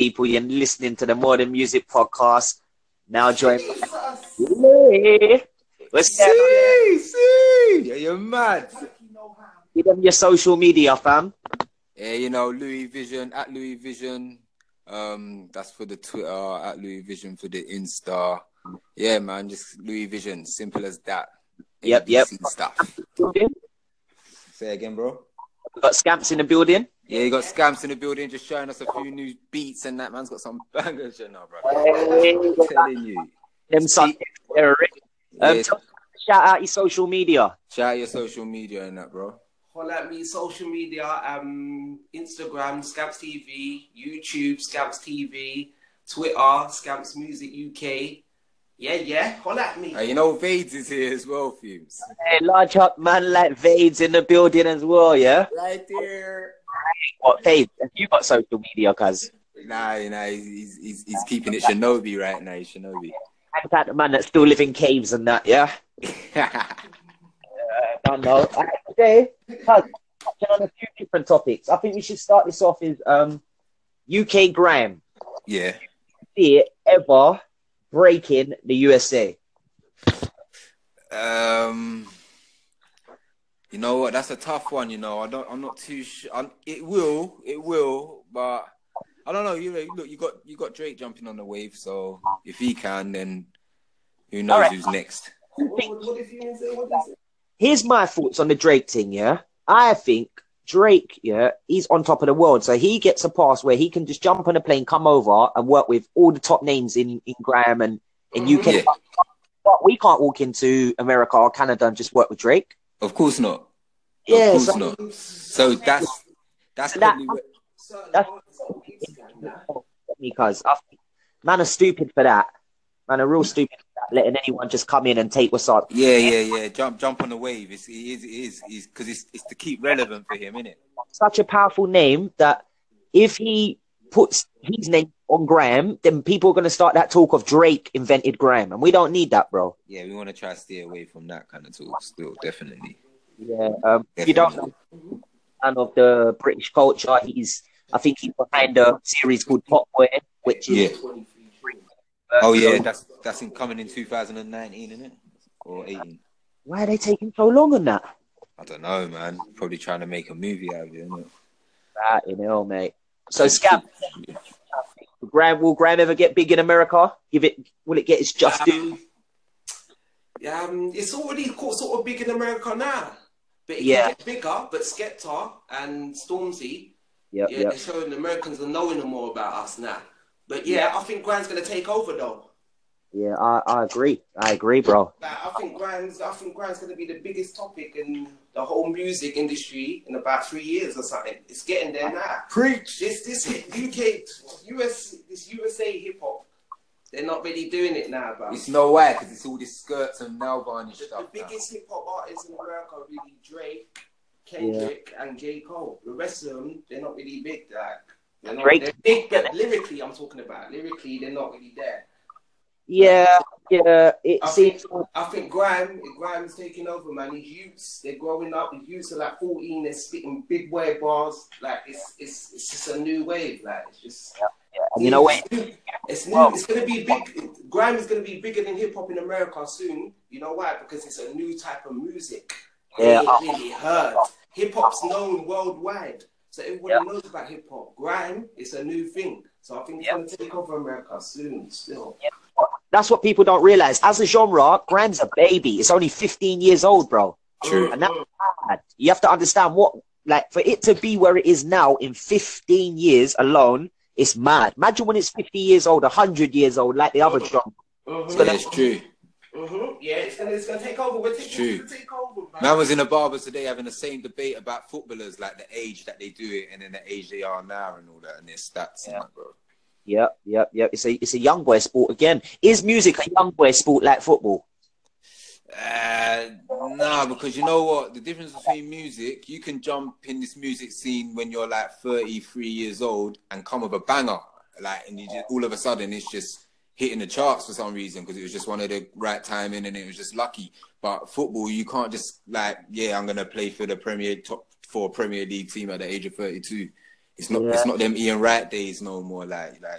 people. You're listening to the Modern Music Podcast. Now join. by What's going on? See, see, yeah, you're mad. Give them your social media, fam. Yeah, you know, Louis Vision at Louis Vision. Um, that's for the Twitter at Louis Vision for the Insta. Yeah, man, just Louis Vision, simple as that. Yep, yep. Stuff. We Say again, bro. got scamps in the building. Yeah, you got scamps in the building, just showing us a few new beats, and that man's got some bangers, you know, bro. Hey, telling you. them Sunday terrorists. Um, Yeah, shout out your social media. shout out your social media and that, bro. Holler at me, social media, um, Instagram, Scamps TV, YouTube, Scamps TV, Twitter, Scamps Music UK. Yeah, yeah, holler at me. Uh, you know, Vades is here as well, Fumes. Hey, large up man like Vades in the building as well, yeah? Right there. What, Vades? Have you got social media, cuz? Nah, you know, he's, he's, he's keeping it Shinobi right now, he's Shinobi. I'm that the man that still live in caves and that, yeah? I don't know. Uh, Today, cuz, touching on a few different topics. I think we should start this off with um, UK Grime. yeah. See it ever breaking the USA. Um, you know what? That's a tough one. You know, I don't. I'm not too sure. I'm, it will. It will. But I don't know. You know, look. You got you got Drake jumping on the wave. So if he can, then who knows Alright. who's next? What, what, what if you say? What is it? Here's my thoughts on the Drake thing, yeah? I think Drake, yeah, he's on top of the world. So he gets a pass where he can just jump on a plane, come over and work with all the top names in, in Grime and in UK. Yeah. But, but we can't walk into America or Canada and just work with Drake. Of course not. Yeah, of course so- not. So that's that's That- probably That's- artists on Instagram now. because man are stupid for that. Man are real stupid letting anyone just come in and take what's up. yeah, yeah, yeah. Jump, jump on the wave. It's, it is, it is, because it's, it's to keep relevant for him, isn't it? Such a powerful name that if he puts his name on Grime, then people are going to start that talk of Drake invented Grime. And we don't need that, bro. Yeah, we want to try to stay away from that kind of talk. Still, definitely. Yeah. Um, if you don't know, fan of the British culture, he's, I think he's behind a series called Top Boy, which is. Yeah. Oh yeah, that's that's in, coming in 2019, isn't it? Or 18? Why are they taking so long on that? I don't know, man. Probably trying to make a movie out of it, isn't it? Right, you know, mate. So, Scam, Grime, will Grime ever get big in America? Give it, will it get its just due? Um, yeah, um, it's already caught sort of big in America now. But it Yeah. can get bigger, but Skepta and Stormzy, Yep, yeah, yep. they're showing the Americans are knowing more about us now. But yeah, I think Grime's gonna take over though. Yeah, I, I agree. I agree, bro. Like, I think Grime's, I think Grime's gonna be the biggest topic in the whole music industry in about three years or something. It's getting there now. Preach. This this UK US this USA hip hop, they're not really doing it now, bro. It's no way because it's all these skirts and nail varnish The, stuff. the biggest hip hop artists in America are really Drake, Kendrick, and J. Cole. The rest of them, they're not really big. Like, they're not, Drake- they're big, but lyrically, I'm talking about. Lyrically, they're not really there. Yeah, yeah. It I seems. think, I think Grime, Grime's taking over, man. His youths, they're growing up. His youths are like 14. They're spitting big wave bars. Like it's, it's, it's just a new wave. Like it's just. And you know what? It's new. It's. It's gonna be big. Grime is gonna be bigger than hip hop in America soon. You know why? Because it's a new type of music. Yeah. Ain't really heard. Hip hop's known worldwide, so everybody Yeah. knows about hip hop. Grime is a new thing, so I think it's Yeah. gonna take over America soon. Still. That's what people don't realize. As a genre, Grime's a baby. It's only 15 years old, bro. True. And that's bad. You have to understand what, like, for it to be where it is now in 15 years alone, it's mad. Imagine when it's 50 years old, 100 years old, like the other genre. Mhm. Yeah, it's true. Mhm. Yeah, it's gonna, it's gonna take over. We're taking, True. it's gonna take over, man. Was in a barber today having the same debate about footballers, like the age that they do it and then the age they are now and all that and their stats and Yeah. that, bro. Yep, yep, yep. It's a, it's a young boy sport again. Is music a young boy sport like football? Uh, nah, because you know what? The difference between music, you can jump in this music scene when you're like 33 years old and come with a banger. Like, and you just, all of a sudden it's just hitting the charts for some reason because it was just one of the right timing and it was just lucky. But football, you can't just like, yeah, I'm going to play for the Premier top four Premier League team at the age of 32. It's not. Yeah. It's not them Ian Wright days no more. Like, like